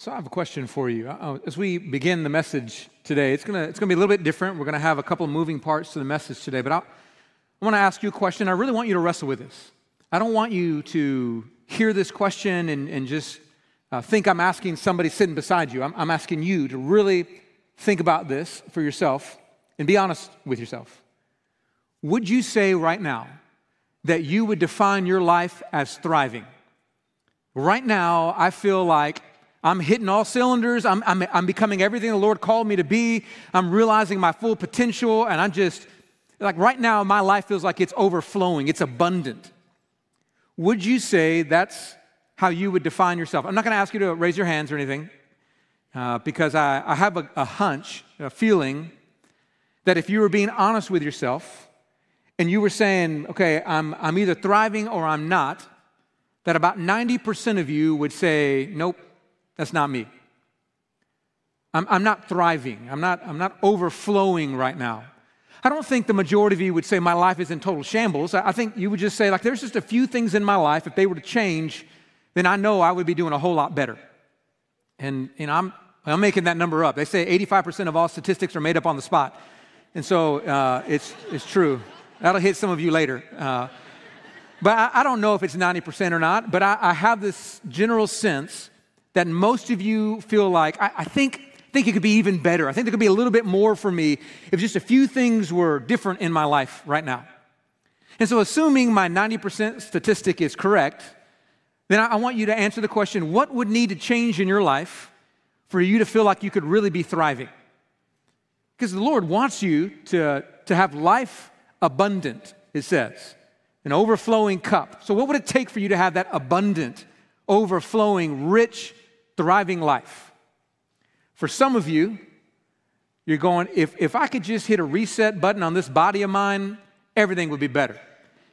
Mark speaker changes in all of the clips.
Speaker 1: So I have a question for you. Uh, As we begin the message today, it's gonna, it's gonna be a little bit different. We're gonna have a couple of moving parts to the message today, but I, I wanna ask you a question. I really want you to wrestle with this. I don't want you to hear this question and, and just uh, think I'm asking somebody sitting beside you. I'm, I'm asking you to really think about this for yourself and be honest with yourself. Would you say right now that you would define your life as thriving? Right now, I feel like I'm hitting all cylinders. I'm, I'm, I'm becoming everything the Lord called me to be. I'm realizing my full potential. And I'm just, like right now, my life feels like it's overflowing, it's abundant. Would you say that's how you would define yourself? I'm not going to ask you to raise your hands or anything uh, because I, I have a, a hunch, a feeling that if you were being honest with yourself and you were saying, okay, I'm, I'm either thriving or I'm not, that about 90% of you would say, nope, that's not me. I'm, I'm not thriving. I'm not, I'm not overflowing right now. I don't think the majority of you would say my life is in total shambles. I think you would just say, like, there's just a few things in my life, if they were to change, then I know I would be doing a whole lot better. And, and I'm, I'm making that number up. They say 85% of all statistics are made up on the spot. And so uh, it's, it's true. That'll hit some of you later. Uh, but I, I, don't know if it's 90% or not, but I, I have this general sense that most of you feel like, I, I think, think it could be even better. I think there could be a little bit more for me if just a few things were different in my life right now. And so, assuming my 90% statistic is correct, then I, want you to answer the question what would need to change in your life for you to feel like you could really be thriving? Because the Lord wants you to, to have life abundant, it says, an overflowing cup. So, what would it take for you to have that abundant, overflowing, rich thriving life. For some of you, you're going, if, if I could just hit a reset button on this body of mine, everything would be better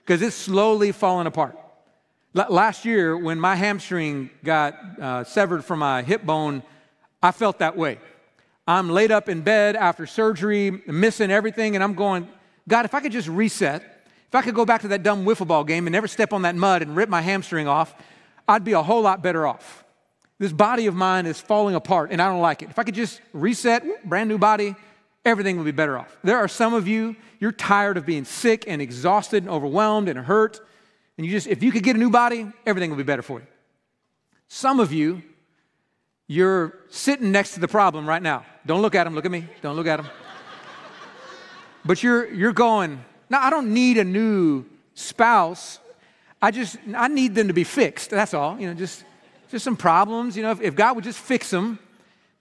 Speaker 1: because it's slowly falling apart. L- last year, when my hamstring got uh, severed from my hip bone, I felt that way. I'm laid up in bed after surgery, missing everything, and I'm going, God, if I could just reset, if I could go back to that dumb wiffle ball game and never step on that mud and rip my hamstring off, I'd be a whole lot better off. This body of mine is falling apart and I don't like it. If I could just reset, brand new body, everything would be better off. There are some of you, you're tired of being sick and exhausted and overwhelmed and hurt. And you just, if you could get a new body, everything would be better for you. Some of you, you're sitting next to the problem right now. Don't look at them, look at me. Don't look at them. but you're, you're going, no, I don't need a new spouse. I just, I need them to be fixed. That's all. You know, just just some problems. You know, if, if God would just fix them,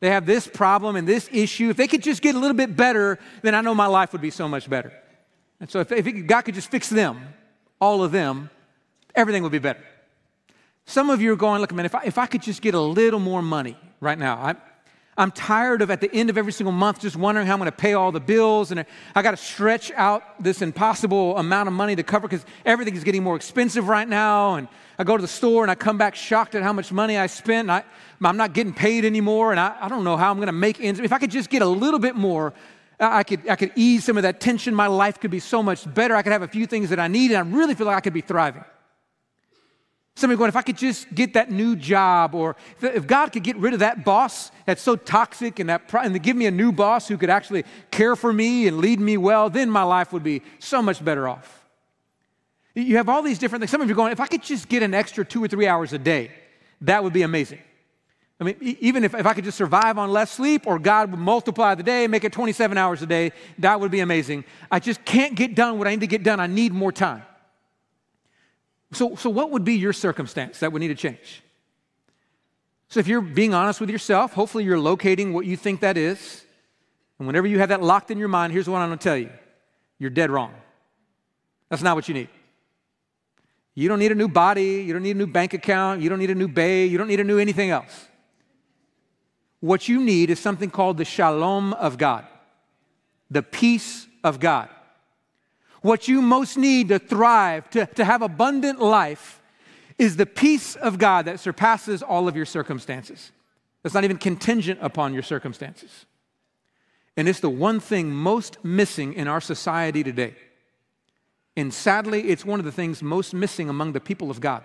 Speaker 1: they have this problem and this issue. If they could just get a little bit better, then I know my life would be so much better. And so if, if God could just fix them, all of them, everything would be better. Some of you are going, look, man, if I, if I could just get a little more money right now, I, I'm tired of at the end of every single month just wondering how I'm going to pay all the bills, and I got to stretch out this impossible amount of money to cover because everything is getting more expensive right now. And I go to the store and I come back shocked at how much money I spent. I, I'm not getting paid anymore, and I, I don't know how I'm going to make ends. If I could just get a little bit more, I could, I could ease some of that tension. My life could be so much better. I could have a few things that I need, and I really feel like I could be thriving. Somebody going, if I could just get that new job, or if God could get rid of that boss that's so toxic and, that, and give me a new boss who could actually care for me and lead me well, then my life would be so much better off. You have all these different things. Some of you are going, if I could just get an extra two or three hours a day, that would be amazing. I mean, even if, if I could just survive on less sleep or God would multiply the day, make it 27 hours a day, that would be amazing. I just can't get done what I need to get done. I need more time. So, so what would be your circumstance that would need to change? So, if you're being honest with yourself, hopefully you're locating what you think that is. And whenever you have that locked in your mind, here's what I'm going to tell you you're dead wrong. That's not what you need. You don't need a new body. You don't need a new bank account. You don't need a new bay. You don't need a new anything else. What you need is something called the shalom of God, the peace of God. What you most need to thrive, to, to have abundant life, is the peace of God that surpasses all of your circumstances. That's not even contingent upon your circumstances. And it's the one thing most missing in our society today. And sadly, it's one of the things most missing among the people of God.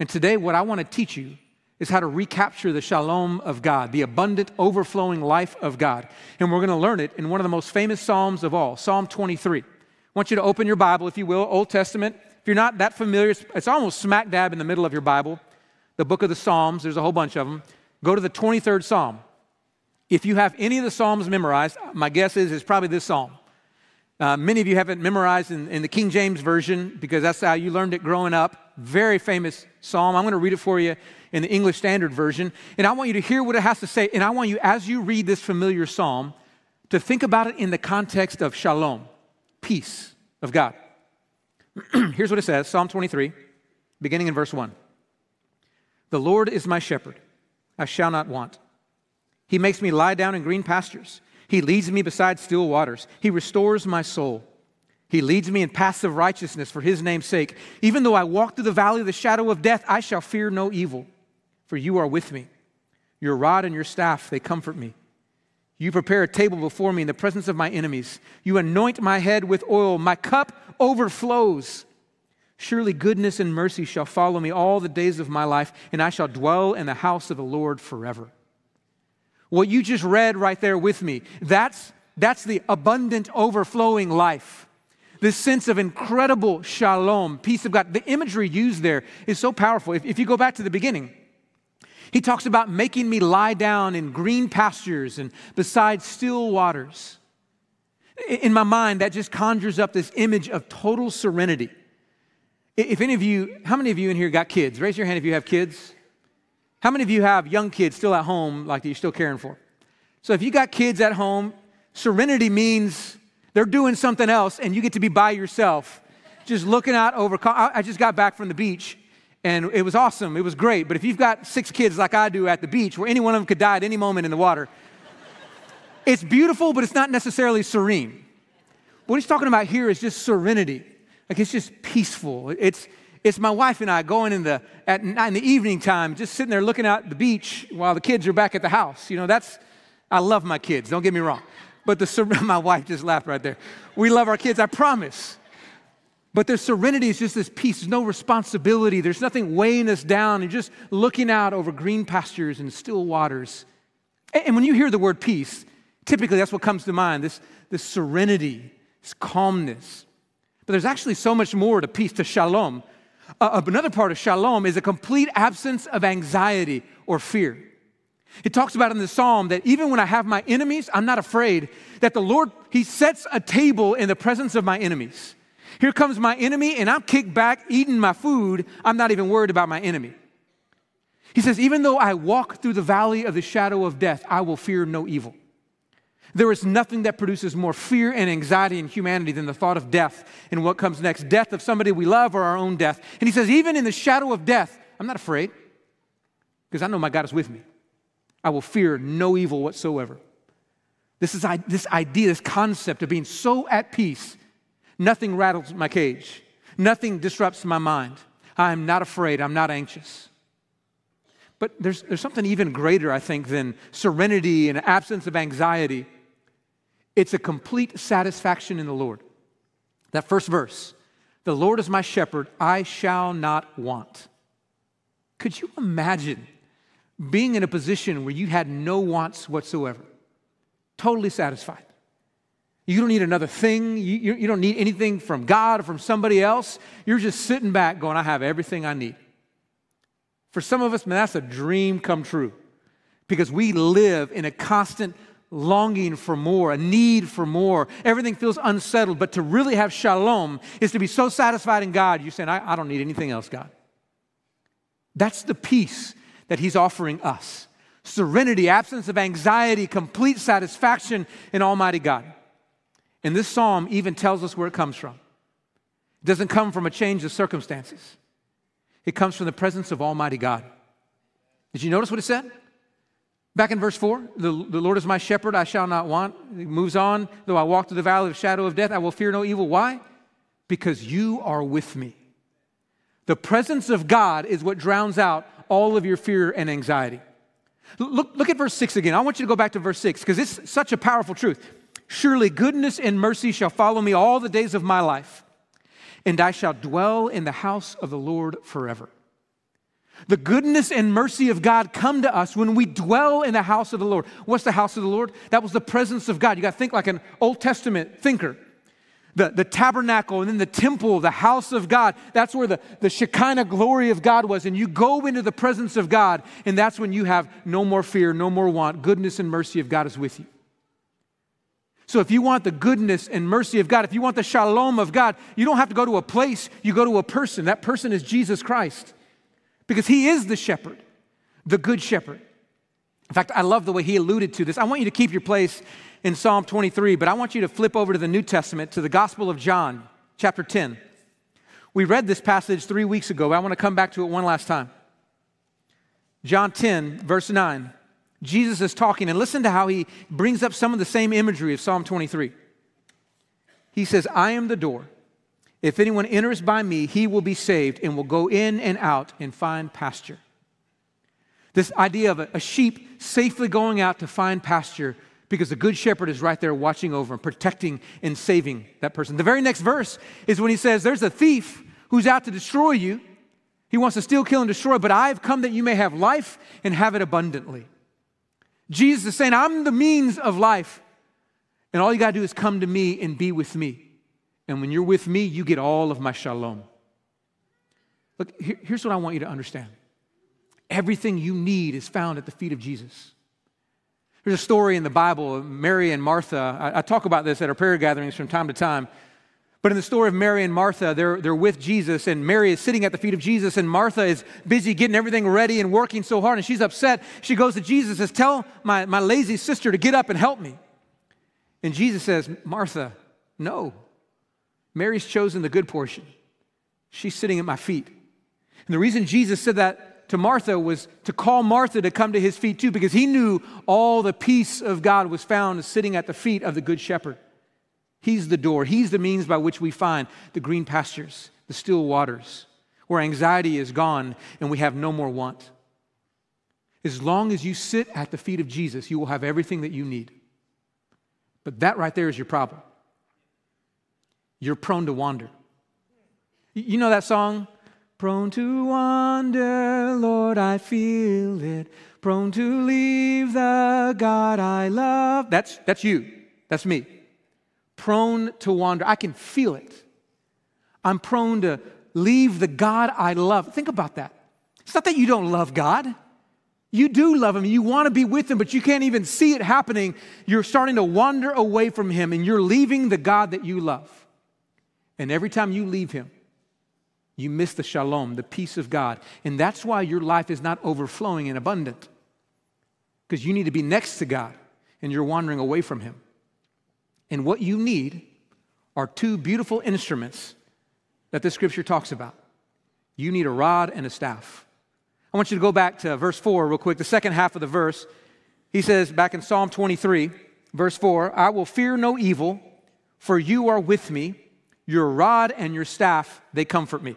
Speaker 1: And today, what I want to teach you is how to recapture the shalom of God, the abundant, overflowing life of God. And we're going to learn it in one of the most famous Psalms of all, Psalm 23. I want you to open your Bible, if you will, Old Testament. If you're not that familiar, it's almost smack dab in the middle of your Bible, the book of the Psalms. There's a whole bunch of them. Go to the 23rd Psalm. If you have any of the Psalms memorized, my guess is it's probably this Psalm. Uh, many of you haven't memorized in, in the King James Version because that's how you learned it growing up. Very famous Psalm. I'm going to read it for you in the English Standard Version. And I want you to hear what it has to say. And I want you, as you read this familiar psalm, to think about it in the context of shalom, peace of God. Here's what it says Psalm 23, beginning in verse 1. The Lord is my shepherd, I shall not want. He makes me lie down in green pastures. He leads me beside still waters. He restores my soul. He leads me in paths of righteousness for his name's sake. Even though I walk through the valley of the shadow of death, I shall fear no evil for you are with me. Your rod and your staff, they comfort me. You prepare a table before me in the presence of my enemies. You anoint my head with oil. My cup overflows. Surely goodness and mercy shall follow me all the days of my life, and I shall dwell in the house of the Lord forever. What you just read right there with me, that's, that's the abundant, overflowing life. This sense of incredible shalom, peace of God. The imagery used there is so powerful. If, if you go back to the beginning, he talks about making me lie down in green pastures and beside still waters. In my mind, that just conjures up this image of total serenity. If any of you, how many of you in here got kids? Raise your hand if you have kids. How many of you have young kids still at home, like that you're still caring for? So if you got kids at home, serenity means they're doing something else and you get to be by yourself, just looking out over. I just got back from the beach and it was awesome. It was great. But if you've got six kids like I do at the beach, where any one of them could die at any moment in the water, it's beautiful, but it's not necessarily serene. What he's talking about here is just serenity. Like it's just peaceful. It's, it's my wife and I going in the, at, in the evening time, just sitting there looking at the beach while the kids are back at the house. You know, that's, I love my kids, don't get me wrong. But the, my wife just laughed right there. We love our kids, I promise. But their serenity is just this peace. There's no responsibility. There's nothing weighing us down. You're just looking out over green pastures and still waters. And when you hear the word peace, typically that's what comes to mind this, this serenity, this calmness. But there's actually so much more to peace, to shalom. Uh, another part of shalom is a complete absence of anxiety or fear. It talks about in the psalm that even when I have my enemies, I'm not afraid that the Lord, He sets a table in the presence of my enemies. Here comes my enemy, and I'm kicked back eating my food. I'm not even worried about my enemy. He says, Even though I walk through the valley of the shadow of death, I will fear no evil. There is nothing that produces more fear and anxiety in humanity than the thought of death and what comes next death of somebody we love or our own death. And he says, Even in the shadow of death, I'm not afraid because I know my God is with me. I will fear no evil whatsoever. This is this idea, this concept of being so at peace Nothing rattles my cage. Nothing disrupts my mind. I am not afraid. I'm not anxious. But there's, there's something even greater, I think, than serenity and absence of anxiety. It's a complete satisfaction in the Lord. That first verse The Lord is my shepherd, I shall not want. Could you imagine being in a position where you had no wants whatsoever? Totally satisfied. You don't need another thing. You, you, don't need anything from God or from somebody else. You're just sitting back going, I have everything I need. For some of us, man, that's a dream come true because we live in a constant longing for more, a need for more. Everything feels unsettled. But to really have shalom is to be so satisfied in God, you're saying, I, I don't need anything else, God. That's the peace that He's offering us serenity, absence of anxiety, complete satisfaction in Almighty God. And this psalm even tells us where it comes from. It doesn't come from a change of circumstances, it comes from the presence of Almighty God. Did you notice what it said? Back in verse 4, the, the Lord is my shepherd, I shall not want. He moves on, though I walk through the valley of shadow of death, I will fear no evil. Why? Because you are with me. The presence of God is what drowns out all of your fear and anxiety. Look, look at verse 6 again. I want you to go back to verse 6 because it's such a powerful truth. Surely goodness and mercy shall follow me all the days of my life, and I shall dwell in the house of the Lord forever. The goodness and mercy of God come to us when we dwell in the house of the Lord. What's the house of the Lord? That was the presence of God. You got to think like an Old Testament thinker. The, the tabernacle and then the temple, the house of God, that's where the, the Shekinah glory of God was. And you go into the presence of God, and that's when you have no more fear, no more want. Goodness and mercy of God is with you. So, if you want the goodness and mercy of God, if you want the shalom of God, you don't have to go to a place, you go to a person. That person is Jesus Christ because he is the shepherd, the good shepherd. In fact, I love the way he alluded to this. I want you to keep your place in Psalm 23, but I want you to flip over to the New Testament, to the Gospel of John, chapter 10. We read this passage three weeks ago, I want to come back to it one last time. John 10, verse 9. Jesus is talking, and listen to how he brings up some of the same imagery of Psalm 23. He says, I am the door. If anyone enters by me, he will be saved and will go in and out and find pasture. This idea of a, sheep safely going out to find pasture because the good shepherd is right there watching over and protecting and saving that person. The very next verse is when he says, There's a thief who's out to destroy you. He wants to steal, kill, and destroy, but I've come that you may have life and have it abundantly. Jesus is saying, I'm the means of life. And all you got to do is come to me and be with me. And when you're with me, you get all of my shalom. Look, here, here's what I want you to understand everything you need is found at the feet of Jesus. There's a story in the Bible of Mary and Martha. I, I talk about this at our prayer gatherings from time to time. But in the story of Mary and Martha, they're, they're with Jesus, and Mary is sitting at the feet of Jesus, and Martha is busy getting everything ready and working so hard, and she's upset. She goes to Jesus and says, Tell my, my lazy sister to get up and help me. And Jesus says, Martha, no. Mary's chosen the good portion. She's sitting at my feet. And the reason Jesus said that to Martha was to call Martha to come to his feet too, because he knew all the peace of God was found sitting at the feet of the good shepherd. He's the door, He's the means by which we find the green pastures, the still waters, where anxiety is gone and we have no more want. As long as you sit at the feet of Jesus, you will have everything that you need. But that right there is your problem. You're prone to wander. You know that song? Prone to wander, Lord, I feel it. Prone to leave the God I love. That's, that's you. That's me prone to wander. I can feel it. I'm prone to leave the God I love. Think about that. It's not that you don't love God. You do love Him. You want to be with Him, but you can't even see it happening. You're starting to wander away from Him and you're leaving the God that you love. And every time you leave Him, you miss the shalom, the peace of God. And that's why your life is not overflowing and abundant. Because you need to be next to God and you're wandering away from Him. And what you need are two beautiful instruments that the scripture talks about. You need a rod and a staff. I want you to go back to verse 4 real quick, the second half of the verse. He says back in Psalm 23, verse 4 I will fear no evil, for you are with me. Your rod and your staff, they comfort me.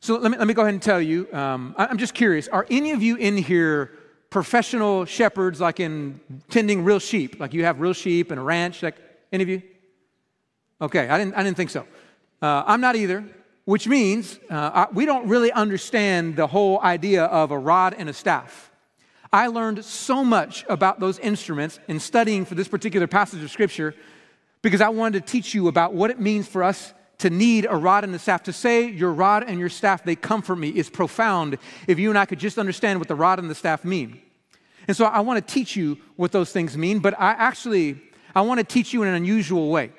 Speaker 1: So let me, let me go ahead and tell you um, I'm just curious are any of you in here professional shepherds, like in tending real sheep, like you have real sheep and a ranch, like any of you? Okay, I didn't, I didn't think so. Uh, I'm not either, which means uh, I, we don't really understand the whole idea of a rod and a staff. I learned so much about those instruments in studying for this particular passage of Scripture because I wanted to teach you about what it means for us to need a rod and a staff. To say your rod and your staff, they comfort me, is profound if you and I could just understand what the rod and the staff mean. And so I want to teach you what those things mean, but I actually I want to teach you in an unusual way.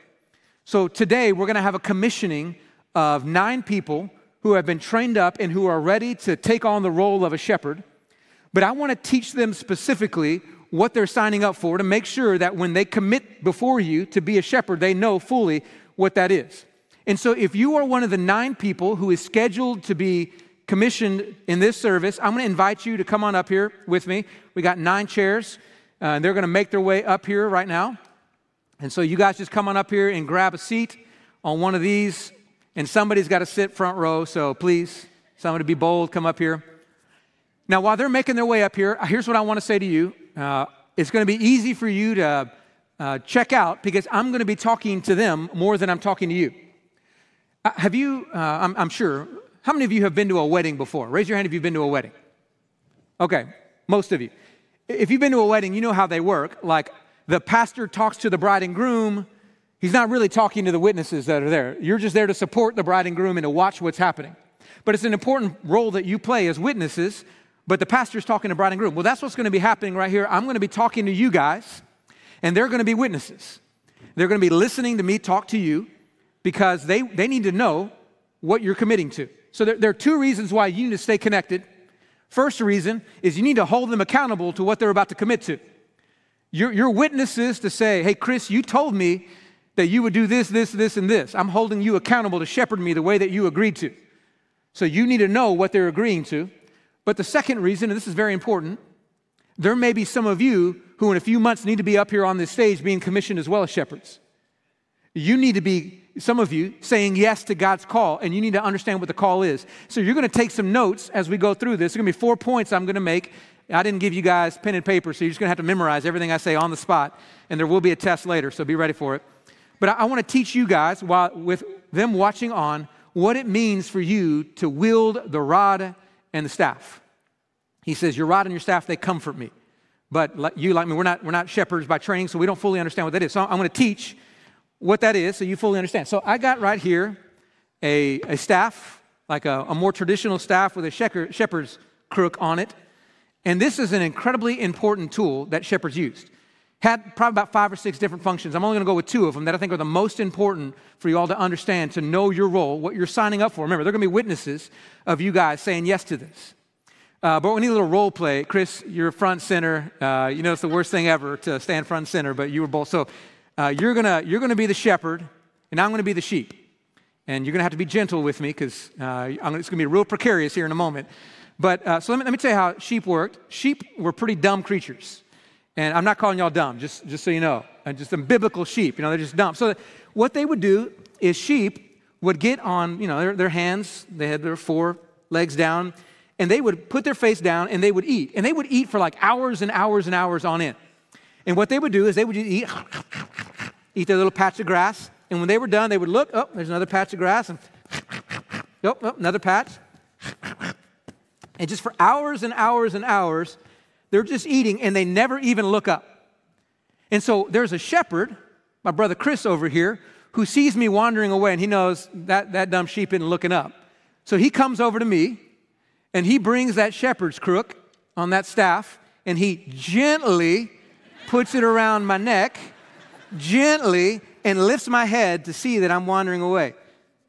Speaker 1: So today we're going to have a commissioning of nine people who have been trained up and who are ready to take on the role of a shepherd. But I want to teach them specifically what they're signing up for to make sure that when they commit before you to be a shepherd, they know fully what that is. And so if you are one of the nine people who is scheduled to be commissioned in this service, I'm going to invite you to come on up here with me. We got nine chairs, uh, and they're going to make their way up here right now. And so you guys just come on up here and grab a seat on one of these, and somebody's got to sit front row. So please, somebody be bold, come up here. Now, while they're making their way up here, here's what I want to say to you. Uh, it's going to be easy for you to uh, check out because I'm going to be talking to them more than I'm talking to you. Uh, have you, uh, I'm, I'm sure, how many of you have been to a wedding before? Raise your hand if you've been to a wedding. Okay, most of you. If you've been to a wedding, you know how they work. Like the pastor talks to the bride and groom, he's not really talking to the witnesses that are there. You're just there to support the bride and groom and to watch what's happening. But it's an important role that you play as witnesses, but the pastor's talking to bride and groom. Well, that's what's going to be happening right here. I'm going to be talking to you guys, and they're going to be witnesses. They're going to be listening to me talk to you because they, they need to know what you're committing to. So there, there are two reasons why you need to stay connected. First reason is you need to hold them accountable to what they're about to commit to. Your, your witnesses to say, hey, Chris, you told me that you would do this, this, this, and this. I'm holding you accountable to shepherd me the way that you agreed to. So you need to know what they're agreeing to. But the second reason, and this is very important, there may be some of you who in a few months need to be up here on this stage being commissioned as well as shepherds. You need to be, some of you, saying yes to God's call, and you need to understand what the call is. So you're going to take some notes as we go through this. There's going to be four points I'm going to make. I didn't give you guys pen and paper, so you're just going to have to memorize everything I say on the spot, and there will be a test later, so be ready for it. But I, want to teach you guys, while with them watching on, what it means for you to wield the rod and the staff. He says, Your rod and your staff, they comfort me. But you, like me, we're not, we're not shepherds by training, so we don't fully understand what that is. So I'm going to teach what that is so you fully understand. So I got right here a, a staff, like a, a more traditional staff with a shepherd's crook on it. And this is an incredibly important tool that shepherds used. Had probably about five or six different functions. I'm only going to go with two of them that I think are the most important for you all to understand, to know your role, what you're signing up for. Remember, they're going to be witnesses of you guys saying yes to this. Uh, but we need a little role play. Chris, you're front center. Uh, you know it's the worst thing ever to stand front center, but you were both. So uh, you're gonna you're gonna be the shepherd, and I'm gonna be the sheep. And you're gonna have to be gentle with me because uh, it's gonna be real precarious here in a moment. But uh, so let me, let me tell you how sheep worked. Sheep were pretty dumb creatures. And I'm not calling y'all dumb, just, just so you know. Uh, just some biblical sheep, you know, they're just dumb. So what they would do is sheep would get on, you know, their, their hands, they had their four legs down, and they would put their face down and they would eat. And they would eat for like hours and hours and hours on end. And what they would do is they would eat, eat their little patch of grass. And when they were done, they would look, oh, there's another patch of grass, and oh, oh another patch. And just for hours and hours and hours, they're just eating and they never even look up. And so there's a shepherd, my brother Chris over here, who sees me wandering away and he knows that, that dumb sheep isn't looking up. So he comes over to me and he brings that shepherd's crook on that staff and he gently puts it around my neck, gently, and lifts my head to see that I'm wandering away.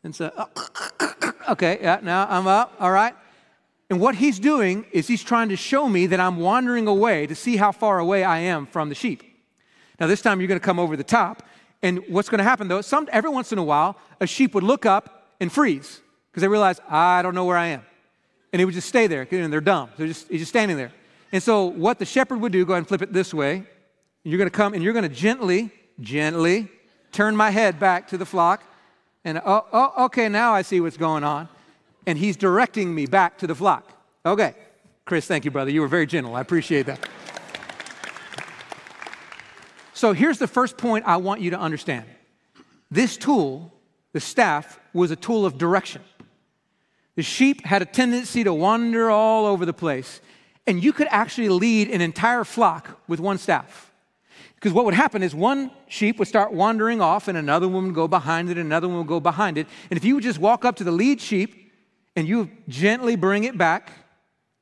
Speaker 1: And so, uh, okay, yeah, now I'm up, all right. And what he's doing is he's trying to show me that I'm wandering away to see how far away I am from the sheep. Now, this time you're going to come over the top. And what's going to happen though, some, every once in a while, a sheep would look up and freeze because they realize, I don't know where I am. And he would just stay there, and they're dumb. They're just, just standing there. And so, what the shepherd would do, go ahead and flip it this way. You're going to come and you're going to gently, gently turn my head back to the flock. And oh, oh, okay, now I see what's going on and he's directing me back to the flock. Okay. Chris, thank you, brother. You were very gentle. I appreciate that. So here's the first point I want you to understand this tool, the staff, was a tool of direction. The sheep had a tendency to wander all over the place, and you could actually lead an entire flock with one staff. Because what would happen is one sheep would start wandering off, and another one would go behind it, and another one would go behind it. And if you would just walk up to the lead sheep and you gently bring it back,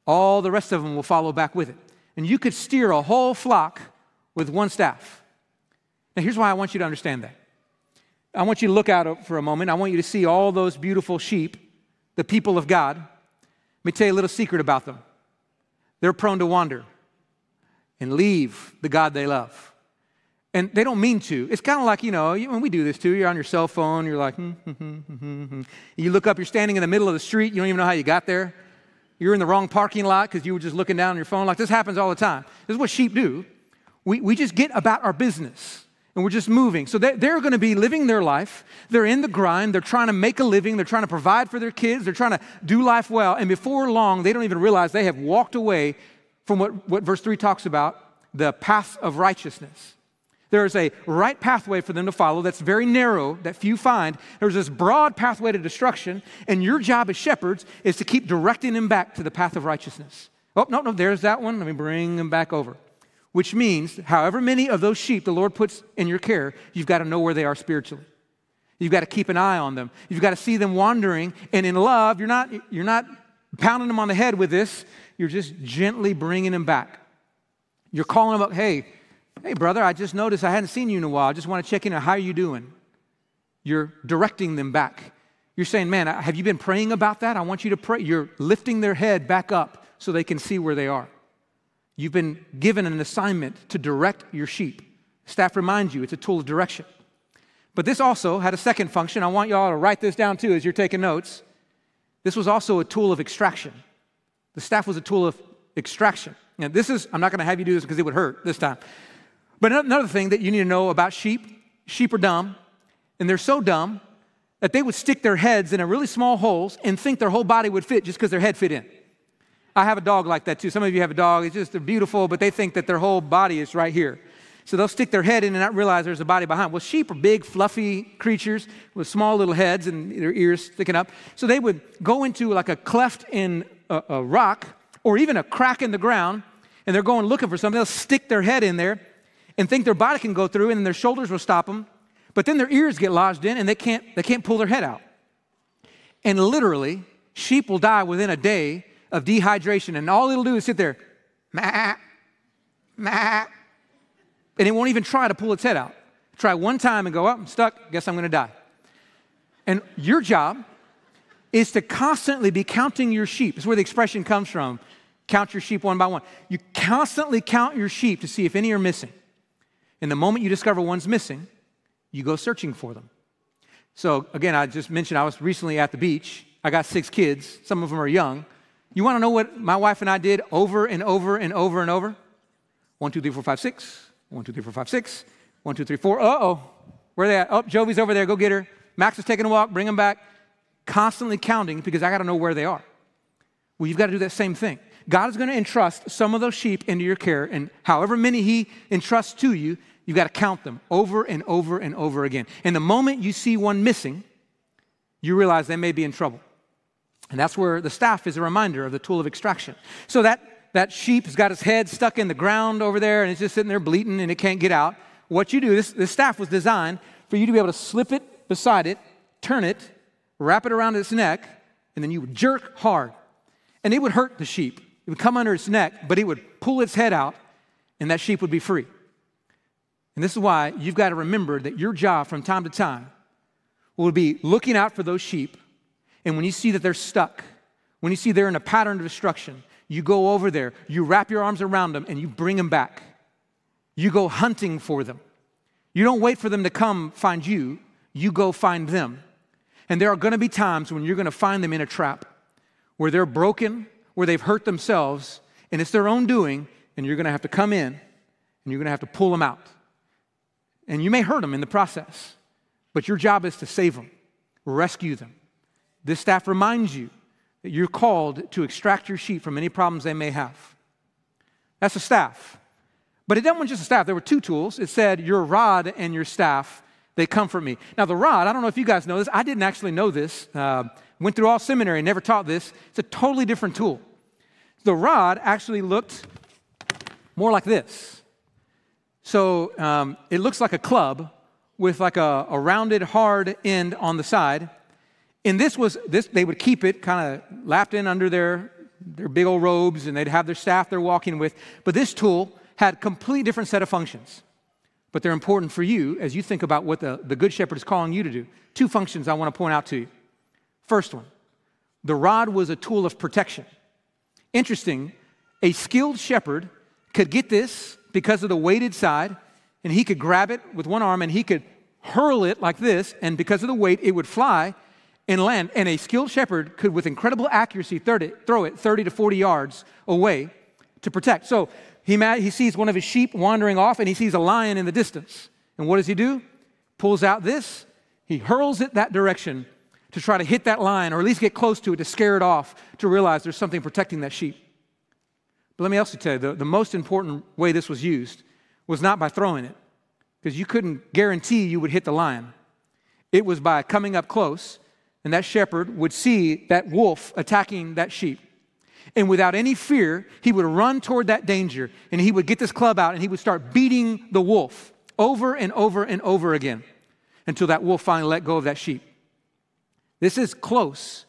Speaker 1: all the rest of them will follow back with it. And you could steer a whole flock with one staff. Now, here's why I want you to understand that. I want you to look out for a moment. I want you to see all those beautiful sheep, the people of God. Let me tell you a little secret about them. They're prone to wander and leave the God they love. And they don't mean to. It's kind of like, you know, when we do this too, you're on your cell phone, you're like, hmm, hmm, hmm, you look up, you're standing in the middle of the street, you don't even know how you got there. You're in the wrong parking lot because you were just looking down on your phone. Like this happens all the time. This is what sheep do. We, we just get about our business and we're just moving. So they're, they're going to be living their life. They're in the grind. They're trying to make a living. They're trying to provide for their kids. They're trying to do life well. And before long, they don't even realize they have walked away from what, what verse 3 talks about the path of righteousness. There's a right pathway for them to follow that's very narrow, that few find. There's this broad pathway to destruction, and your job as shepherds is to keep directing them back to the path of righteousness. Oh, no, no, there's that one. Let me bring them back over. Which means, however many of those sheep the Lord puts in your care, you've got to know where they are spiritually. You've got to keep an eye on them. You've got to see them wandering. And in love, you're not, you're not pounding them on the head with this, you're just gently bringing them back. You're calling them up, hey, hey, brother, I just noticed I hadn't seen you in a while. I just want to check in on how are you doing? You're directing them back. You're saying, man, have you been praying about that? I want you to pray. You're lifting their head back up so they can see where they are. You've been given an assignment to direct your sheep. Staff reminds you it's a tool of direction. But this also had a second function. I want you all to write this down too as you're taking notes. This was also a tool of extraction. The staff was a tool of extraction. Now, this is, I'm not going to have you do this because it would hurt this time. But another thing that you need to know about sheep sheep are dumb, and they're so dumb that they would stick their heads in a really small holes and think their whole body would fit just because their head fit in. I have a dog like that too. Some of you have a dog, it's just they're beautiful, but they think that their whole body is right here. So they'll stick their head in and not realize there's a body behind. Well, sheep are big, fluffy creatures with small little heads and their ears sticking up. So they would go into like a cleft in a, a rock or even a crack in the ground, and they're going looking for something. They'll stick their head in there and think their body can go through, and their shoulders will stop them. But then their ears get lodged in, and they can't, they can't pull their head out. And literally, sheep will die within a day of dehydration, and all it'll do is sit there, ma, ma, and it won't even try to pull its head out. Try one time and go, up, oh, I'm stuck, guess I'm gonna die. And your job is to constantly be counting your sheep. That's where the expression comes from. Count your sheep one by one. You constantly count your sheep to see if any are missing. And the moment you discover one's missing, you go searching for them. So, again, I just mentioned I was recently at the beach. I got six kids, some of them are young. You wanna know what my wife and I did over and over and over and over? One, two, three, four, five, six. One, two, three, four, five, six. One, two, three, four. Uh oh. Where are they at? Oh, Jovi's over there. Go get her. Max is taking a walk. Bring him back. Constantly counting because I got to know where they are. Well, you've got to do that same thing. God is going to entrust some of those sheep into your care, and however many He entrusts to you, you've got to count them over and over and over again. And the moment you see one missing, you realize they may be in trouble. And that's where the staff is a reminder of the tool of extraction. So that that sheep has got its head stuck in the ground over there and it's just sitting there bleating and it can't get out. What you do, this, this staff was designed for you to be able to slip it beside it, turn it, wrap it around its neck, and then you would jerk hard. And it would hurt the sheep. It would come under its neck, but it would pull its head out, and that sheep would be free. And this is why you've got to remember that your job from time to time will be looking out for those sheep. And when you see that they're stuck, when you see they're in a pattern of destruction, you go over there, you wrap your arms around them, and you bring them back. You go hunting for them. You don't wait for them to come find you, you go find them. And there are going to be times when you're going to find them in a trap where they're broken, where they've hurt themselves, and it's their own doing, and you're going to have to come in and you're going to have to pull them out. And you may hurt them in the process, but your job is to save them, rescue them. This staff reminds you that you're called to extract your sheep from any problems they may have. That's a staff. But it didn't want just a staff. There were two tools. It said, Your rod and your staff, they comfort me. Now, the rod, I don't know if you guys know this. I didn't actually know this. Uh, went through all seminary, never taught this. It's a totally different tool. The rod actually looked more like this. So um, it looks like a club with like a, a rounded, hard end on the side. And this was this they would keep it kind of lapped in under their their big old robes and they'd have their staff they're walking with. But this tool had a completely different set of functions. But they're important for you as you think about what the, the good shepherd is calling you to do. Two functions i want to point out to you. First one the rod was a tool of protection. Interesting a skilled shepherd could get this because of the weighted side and he could grab it with one arm and he could hurl it like this and because of the weight it would fly and land. And a skilled shepherd could, with incredible accuracy, throw it 30 to 40 yards away to protect. So he, he sees one of his sheep wandering off and he sees a lion in the distance. And what does he do? Pulls out this, he hurls it that direction to try to hit that lion or at least get close to it to scare it off to realize there's something protecting that sheep. But let me also tell you the, the most important way this was used was not by throwing it, because you couldn't guarantee you would hit the lion. It was by coming up close, and that shepherd would see that wolf attacking that sheep. And without any fear, he would run toward that danger and he would get this club out and he would start beating the wolf over and over and over again until that wolf finally let go of that sheep. This is close.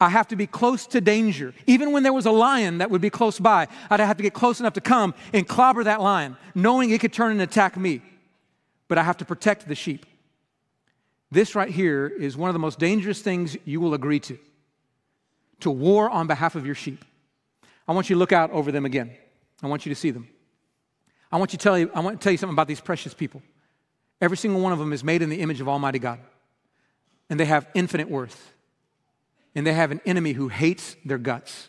Speaker 1: I have to be close to danger. Even when there was a lion that would be close by, I'd have to get close enough to come and clobber that lion, knowing it could turn and attack me. But I have to protect the sheep. This right here is one of the most dangerous things you will agree to to war on behalf of your sheep. I want you to look out over them again. I want you to see them. I want, you to tell you, I want to tell you something about these precious people. Every single one of them is made in the image of Almighty God, and they have infinite worth. And they have an enemy who hates their guts.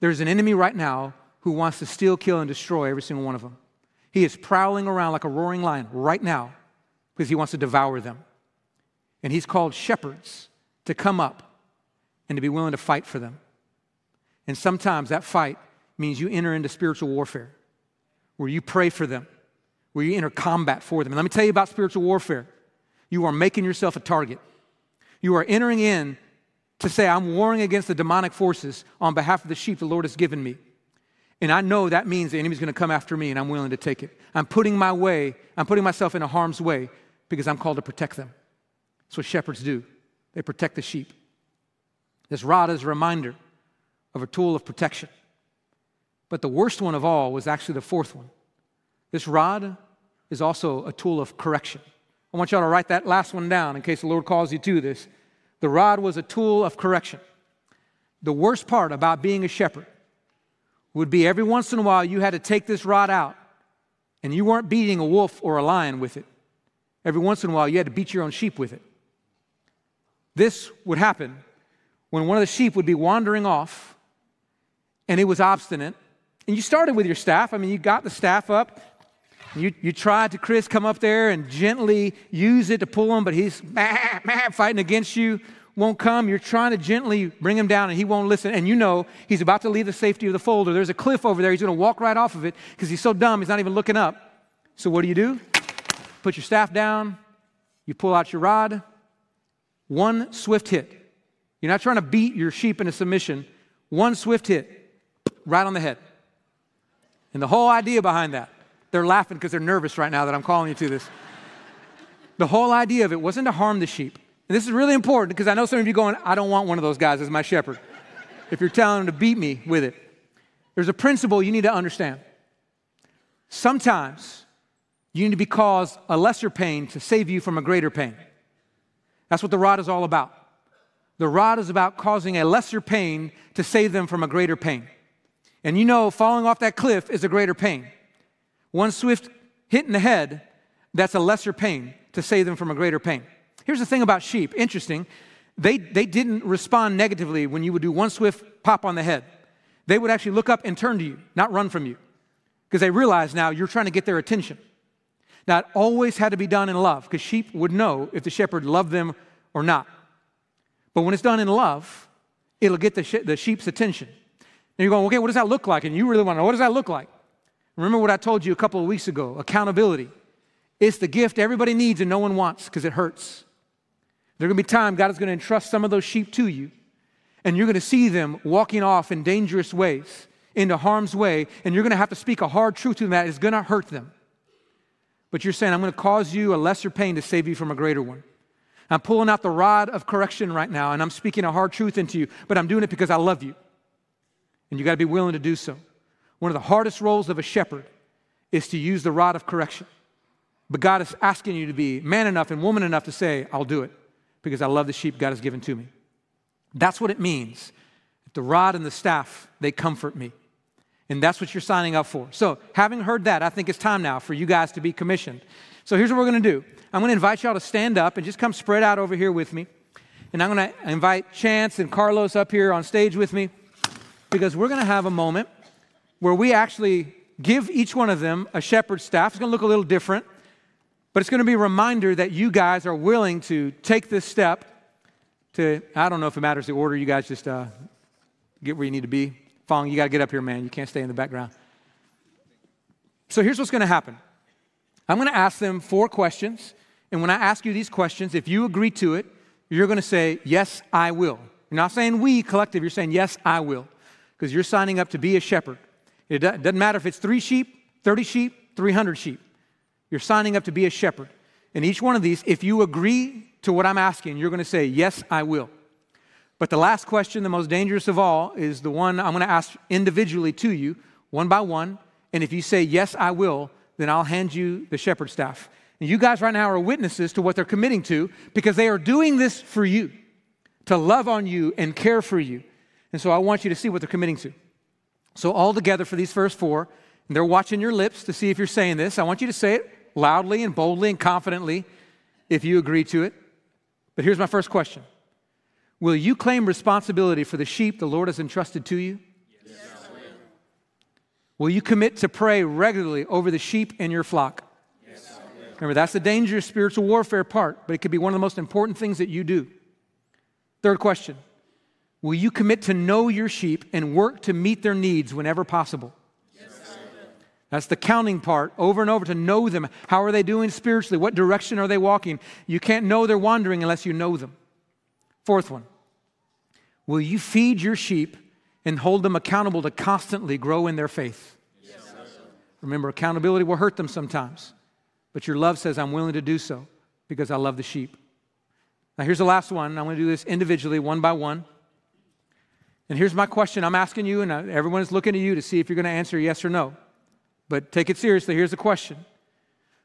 Speaker 1: There's an enemy right now who wants to steal, kill, and destroy every single one of them. He is prowling around like a roaring lion right now because he wants to devour them. And he's called shepherds to come up and to be willing to fight for them. And sometimes that fight means you enter into spiritual warfare where you pray for them, where you enter combat for them. And let me tell you about spiritual warfare. You are making yourself a target. You are entering in to say, I'm warring against the demonic forces on behalf of the sheep the Lord has given me. And I know that means the enemy's going to come after me and I'm willing to take it. I'm putting my way, I'm putting myself in a harm's way because I'm called to protect them. That's what shepherds do. They protect the sheep. This rod is a reminder of a tool of protection. But the worst one of all was actually the fourth one. This rod is also a tool of correction. I want y'all to write that last one down in case the Lord calls you to this. The rod was a tool of correction. The worst part about being a shepherd would be every once in a while you had to take this rod out and you weren't beating a wolf or a lion with it. Every once in a while you had to beat your own sheep with it. This would happen when one of the sheep would be wandering off and it was obstinate. And you started with your staff. I mean, you got the staff up. You, you tried to, Chris, come up there and gently use it to pull him, but he's mah, fighting against you, won't come. You're trying to gently bring him down, and he won't listen. And you know he's about to leave the safety of the fold, or there's a cliff over there. He's going to walk right off of it because he's so dumb, he's not even looking up. So, what do you do? Put your staff down, you pull out your rod, one swift hit you're not trying to beat your sheep into submission. One swift hit, right on the head. And the whole idea behind that, they're laughing because they're nervous right now that I'm calling you to this. the whole idea of it wasn't to harm the sheep. And this is really important because I know some of you going, I don't want one of those guys as my shepherd. if you're telling them to beat me with it, there's a principle you need to understand. Sometimes you need to be caused a lesser pain to save you from a greater pain. That's what the rod is all about. The rod is about causing a lesser pain to save them from a greater pain. And you know, falling off that cliff is a greater pain. One swift hit in the head, that's a lesser pain to save them from a greater pain. Here's the thing about sheep interesting. They, they didn't respond negatively when you would do one swift pop on the head. They would actually look up and turn to you, not run from you, because they realize now you're trying to get their attention. Now, it always had to be done in love, because sheep would know if the shepherd loved them or not. But when it's done in love, it'll get the, the sheep's attention. And you're going, okay, what does that look like? And you really want to know, what does that look like? Remember what I told you a couple of weeks ago accountability. It's the gift everybody needs and no one wants because it hurts. There's going to be time God is going to entrust some of those sheep to you, and you're going to see them walking off in dangerous ways, into harm's way, and you're going to have to speak a hard truth to them that is going to hurt them. But you're saying, I'm going to cause you a lesser pain to save you from a greater one. I'm pulling out the rod of correction right now, and I'm speaking a hard truth into you, but I'm doing it because I love you. And you got to be willing to do so. One of the hardest roles of a shepherd is to use the rod of correction. But God is asking you to be man enough and woman enough to say, I'll do it because I love the sheep God has given to me. That's what it means. The rod and the staff, they comfort me. And that's what you're signing up for. So, having heard that, I think it's time now for you guys to be commissioned. So, here's what we're going to do I'm going to invite y'all to stand up and just come spread out over here with me. And I'm going to invite Chance and Carlos up here on stage with me because we're going to have a moment where we actually give each one of them a shepherd's staff. It's going to look a little different, but it's going to be a reminder that you guys are willing to take this step to, I don't know if it matters the order, you guys just uh, get where you need to be. Fong, you got to get up here, man. You can't stay in the background. So here's what's going to happen I'm going to ask them four questions. And when I ask you these questions, if you agree to it, you're going to say, Yes, I will. You're not saying we collective, you're saying, Yes, I will. Because you're signing up to be a shepherd. It doesn't matter if it's three sheep, 30 sheep, 300 sheep. You're signing up to be a shepherd. And each one of these, if you agree to what I'm asking, you're going to say, Yes, I will. But the last question, the most dangerous of all, is the one I'm going to ask individually to you, one by one. And if you say, Yes, I will, then I'll hand you the shepherd staff. And you guys right now are witnesses to what they're committing to because they are doing this for you, to love on you and care for you. And so I want you to see what they're committing to. So, all together for these first four, and they're watching your lips to see if you're saying this. I want you to say it loudly and boldly and confidently if you agree to it. But here's my first question Will you claim responsibility for the sheep the Lord has entrusted to you? Yes, will. will you commit to pray regularly over the sheep in your flock? Yes, Remember, that's the dangerous spiritual warfare part, but it could be one of the most important things that you do. Third question Will you commit to know your sheep and work to meet their needs whenever possible? That's the counting part, over and over to know them. How are they doing spiritually? What direction are they walking? You can't know they're wandering unless you know them. Fourth one Will you feed your sheep and hold them accountable to constantly grow in their faith? Yes, Remember, accountability will hurt them sometimes, but your love says, I'm willing to do so because I love the sheep. Now, here's the last one. I'm going to do this individually, one by one. And here's my question I'm asking you, and everyone is looking at you to see if you're going to answer yes or no. But take it seriously. Here's the question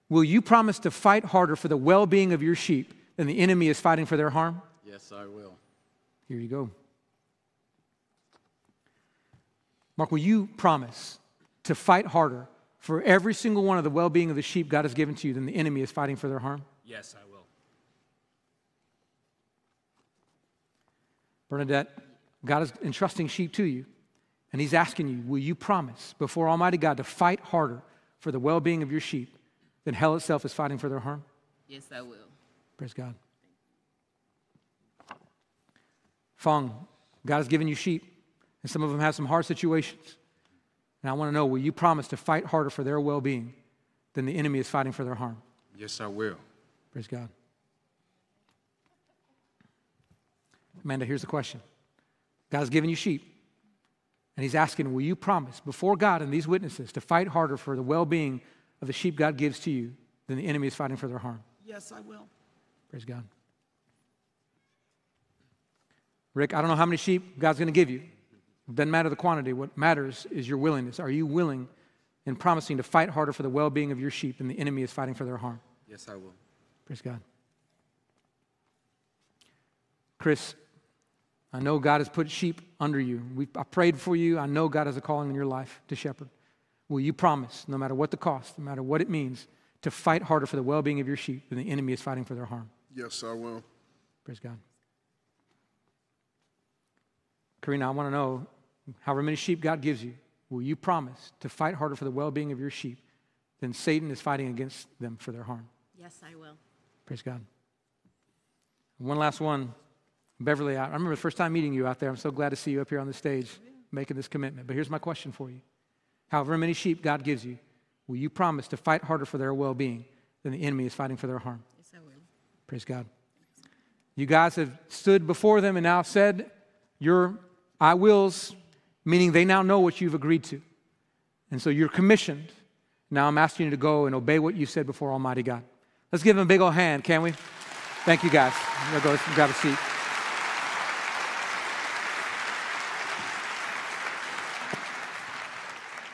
Speaker 1: Will you promise to fight harder for the well being of your sheep than the enemy is fighting for their harm?
Speaker 2: Yes, I will.
Speaker 1: Here you go. Mark, will you promise to fight harder for every single one of the well being of the sheep God has given to you than the enemy is fighting for their harm?
Speaker 2: Yes, I will.
Speaker 1: Bernadette, God is entrusting sheep to you. And he's asking you, will you promise before Almighty God to fight harder for the well being of your sheep than hell itself is fighting for their harm?
Speaker 3: Yes, I will.
Speaker 1: Praise God. Fong, God has given you sheep, and some of them have some hard situations. And I want to know, will you promise to fight harder for their well being than the enemy is fighting for their harm?
Speaker 2: Yes, I will.
Speaker 1: Praise God. Amanda, here's the question God has given you sheep. And he's asking, Will you promise before God and these witnesses to fight harder for the well being of the sheep God gives to you than the enemy is fighting for their harm?
Speaker 3: Yes, I will.
Speaker 1: Praise God. Rick, I don't know how many sheep God's going to give you. It doesn't matter the quantity. What matters is your willingness. Are you willing and promising to fight harder for the well being of your sheep than the enemy is fighting for their harm?
Speaker 2: Yes, I will.
Speaker 1: Praise God. Chris, I know God has put sheep under you. We, I prayed for you. I know God has a calling in your life to shepherd. Will you promise, no matter what the cost, no matter what it means, to fight harder for the well being of your sheep than the enemy is fighting for their harm?
Speaker 2: Yes, I will.
Speaker 1: Praise God. Karina, I want to know however many sheep God gives you, will you promise to fight harder for the well being of your sheep than Satan is fighting against them for their harm?
Speaker 3: Yes, I will.
Speaker 1: Praise God. One last one. Beverly, I remember the first time meeting you out there. I'm so glad to see you up here on the stage making this commitment. But here's my question for you However many sheep God gives you, will you promise to fight harder for their well being than the enemy is fighting for their harm?
Speaker 3: Yes, I will.
Speaker 1: Praise God. You guys have stood before them and now said your I wills, meaning they now know what you've agreed to. And so you're commissioned. Now I'm asking you to go and obey what you said before Almighty God. Let's give them a big old hand, can we? Thank you, guys. Go grab a seat.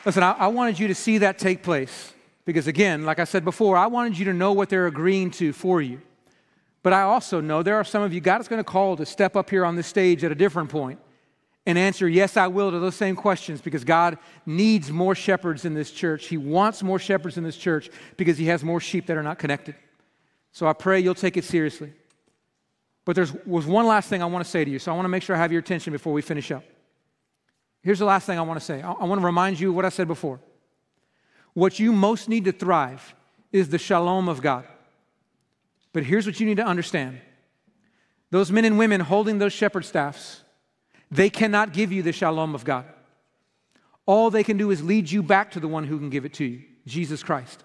Speaker 1: Listen, I, I, wanted you to see that take place because, again, like I said before, I wanted you to know what they're agreeing to for you. But I also know there are some of you God is going to call to step up here on this stage at a different point and answer, Yes, I will, to those same questions because God needs more shepherds in this church. He wants more shepherds in this church because He has more sheep that are not connected. So I pray you'll take it seriously. But there was one last thing I want to say to you, so I want to make sure I have your attention before we finish up. Here's the last thing I want to say I, want to remind you what I said before. What you most need to thrive is the shalom of God. But here's what you need to understand those men and women holding those shepherd staffs, they cannot give you the shalom of God. All they can do is lead you back to the one who can give it to you, Jesus Christ.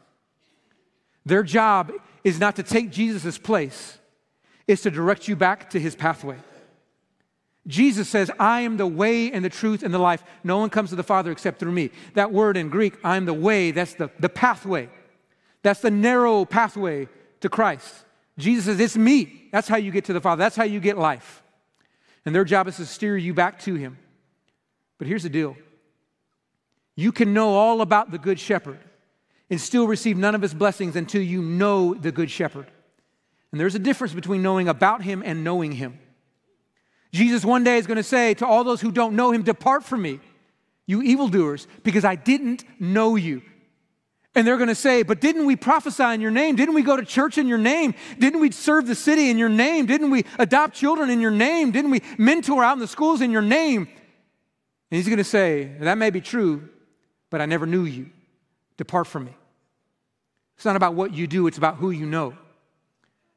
Speaker 1: Their job is not to take Jesus' place, it's to direct you back to his pathway. Jesus says, I am the way and the truth and the life. No one comes to the Father except through me. That word in Greek, I am the way, that's the, the pathway. That's the narrow pathway to Christ. Jesus says, It's me. That's how you get to the Father. That's how you get life. And their job is to steer you back to Him. But here's the deal you can know all about the Good Shepherd and still receive none of His blessings until you know the Good Shepherd. And there's a difference between knowing about Him and knowing Him. Jesus one day is going to say to all those who don't know Him, Depart from me, you evildoers, because I didn't know you. And they're going to say, But didn't we prophesy in your name? Didn't we go to church in your name? Didn't we serve the city in your name? Didn't we adopt children in your name? Didn't we mentor out in the schools in your name? And he's going to say, That may be true, but I never knew you. Depart from me. It's not about what you do, it's about who you know.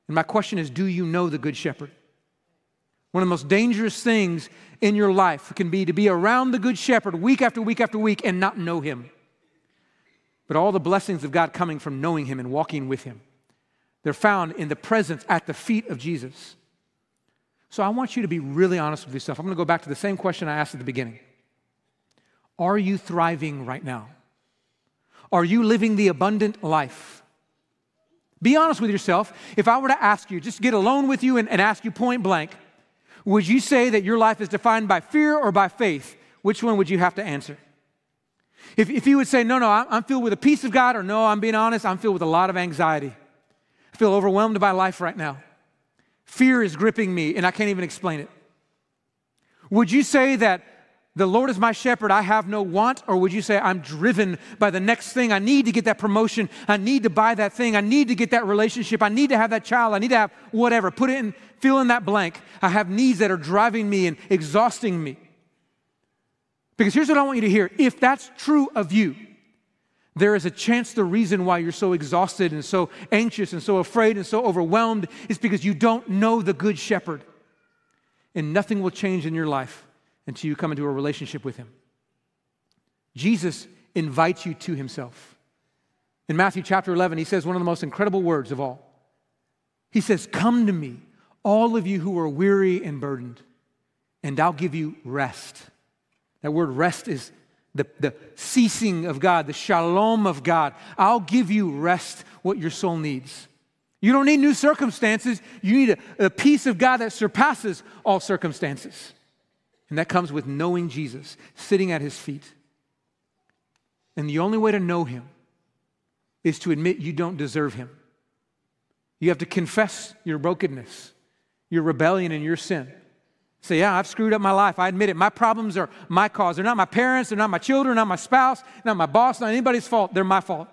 Speaker 1: And my question is Do you know the Good Shepherd? One of the most dangerous things in your life can be to be around the Good Shepherd week after week after week and not know him but all the blessings of God coming from knowing Him and walking with Him. They're found in the presence at the feet of Jesus. So I want you to be really honest with yourself. I'm going to go back to the same question I asked at the beginning Are you thriving right now? Are you living the abundant life? Be honest with yourself. If I were to ask you, just get alone with you and, and ask you point blank, would you say that your life is defined by fear or by faith? Which one would you have to answer? If, if you would say, no, no, I'm filled with the peace of God, or no, I'm being honest, I'm filled with a lot of anxiety. I feel overwhelmed by life right now. Fear is gripping me, and I can't even explain it. Would you say that the Lord is my shepherd, I have no want? Or would you say, I'm driven by the next thing? I need to get that promotion. I need to buy that thing. I need to get that relationship. I need to have that child. I need to have whatever. Put it in, fill in that blank. I have needs that are driving me and exhausting me. Because here's what I want you to hear if that's true of you, there is a chance the reason why you're so exhausted and so anxious and so afraid and so overwhelmed is because you don't know the Good Shepherd. And nothing will change in your life until you come into a relationship with Him. Jesus invites you to Himself. In Matthew chapter 11, He says one of the most incredible words of all. He says, Come to me, all of you who are weary and burdened, and I'll give you rest. That word rest is the, the ceasing of God, the shalom of God. I'll give you rest, what your soul needs. You don't need new circumstances. You need a, a peace of God that surpasses all circumstances. And that comes with knowing Jesus, sitting at his feet. And the only way to know him is to admit you don't deserve him. You have to confess your brokenness, your rebellion, and your sin. Say, yeah, I've screwed up my life. I admit it. My problems are my cause. They're not my parents, they're not my children, not my spouse, not my boss, not anybody's fault. They're my fault.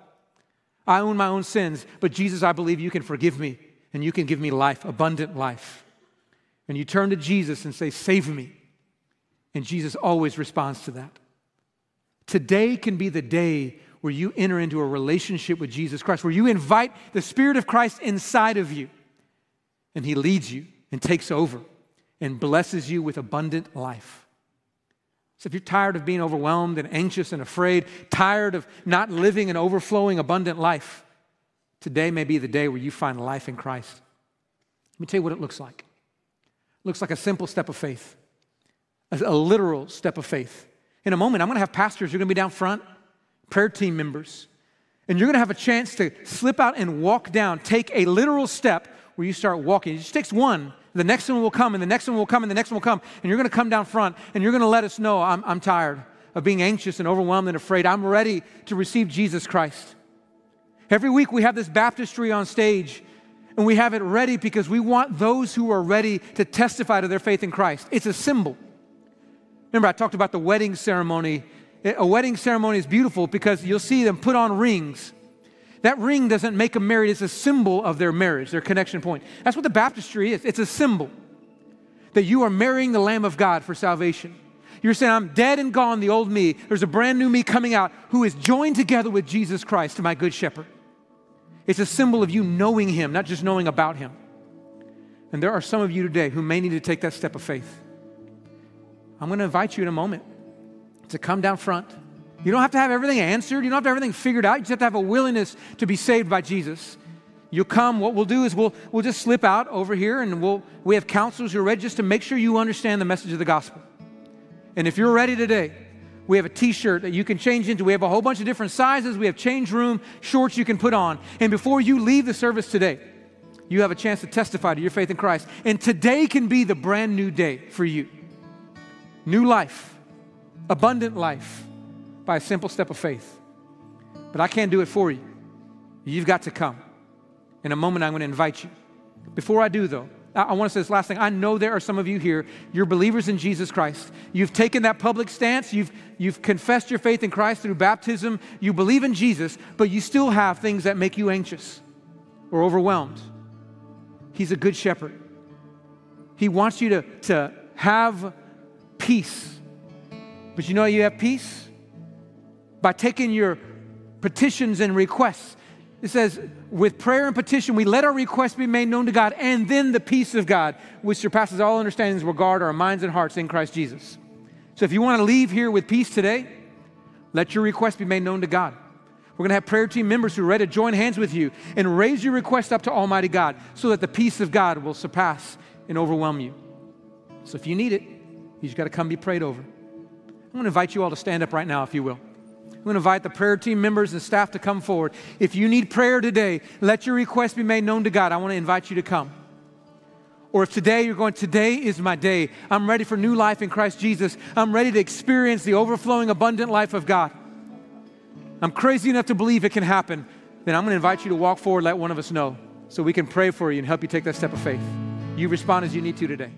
Speaker 1: I own my own sins. But Jesus, I believe you can forgive me and you can give me life, abundant life. And you turn to Jesus and say, Save me. And Jesus always responds to that. Today can be the day where you enter into a relationship with Jesus Christ, where you invite the Spirit of Christ inside of you, and He leads you and takes over and blesses you with abundant life. So if you're tired of being overwhelmed and anxious and afraid, tired of not living an overflowing, abundant life, today may be the day where you find life in Christ. Let me tell you what it looks like. It looks like a simple step of faith, a, literal step of faith. In a moment, I'm going to have pastors, you're going to be down front, prayer team members, and you're going to have a chance to slip out and walk down, take a literal step where you start walking. It just takes one the next one will come, and the next one will come, and the next one will come. And you're going to come down front, and you're going to let us know I'm, I'm tired of being anxious and overwhelmed and afraid. I'm ready to receive Jesus Christ. Every week we have this baptistry on stage, and we have it ready because we want those who are ready to testify to their faith in Christ. It's a symbol. Remember, I talked about the wedding ceremony. A wedding ceremony is beautiful because you'll see them put on rings. That ring doesn't make them married, it's a symbol of their marriage, their connection point. That's what the baptistry is it's a symbol that you are marrying the Lamb of God for salvation. You're saying, I'm dead and gone, the old me. There's a brand new me coming out who is joined together with Jesus Christ, my good shepherd. It's a symbol of you knowing him, not just knowing about him. And there are some of you today who may need to take that step of faith. I'm going to invite you in a moment to come down front You don't have to have everything answered. You don't have to have everything figured out. You just have to have a willingness to be saved by Jesus. You'll come. What we'll do is we'll, we'll just slip out over here and we'll, we have counselors who are ready just to make sure you understand the message of the gospel. And if you're ready today, we have a t shirt that you can change into. We have a whole bunch of different sizes. We have change room shorts you can put on. And before you leave the service today, you have a chance to testify to your faith in Christ. And today can be the brand new day for you. New life, abundant life by a simple step of faith. But I can't do it for you. You've got to come. In a moment, I'm going to invite you. Before I do, though, I, want to say this last thing. I know there are some of you here, you're believers in Jesus Christ. You've taken that public stance, you've, you've confessed your faith in Christ through baptism, you believe in Jesus, but you still have things that make you anxious or overwhelmed. He's a good shepherd. He wants you to, to have peace. But you know you have peace? By taking your petitions and requests it says, with prayer and petition, we let our requests be made known to God, and then the peace of God, which surpasses all understandings, will guard our minds and hearts in Christ Jesus. So if you want to leave here with peace today, let your request be made known to God. We're going to have prayer team members who are ready to join hands with you and raise your request up to Almighty God so that the peace of God will surpass and overwhelm you. So if you need it, you just got to come be prayed over. I'm going to invite you all to stand up right now, if you will. I'm going to invite the prayer team members and staff to come forward. If you need prayer today, let your request be made known to God. I want to invite you to come. Or if today you're going, today is my day. I'm ready for new life in Christ Jesus. I'm ready to experience the overflowing, abundant life of God. I'm crazy enough to believe it can happen. Then I'm going to invite you to walk forward, let one of us know, so we can pray for you and help you take that step of faith. You respond as you need to today.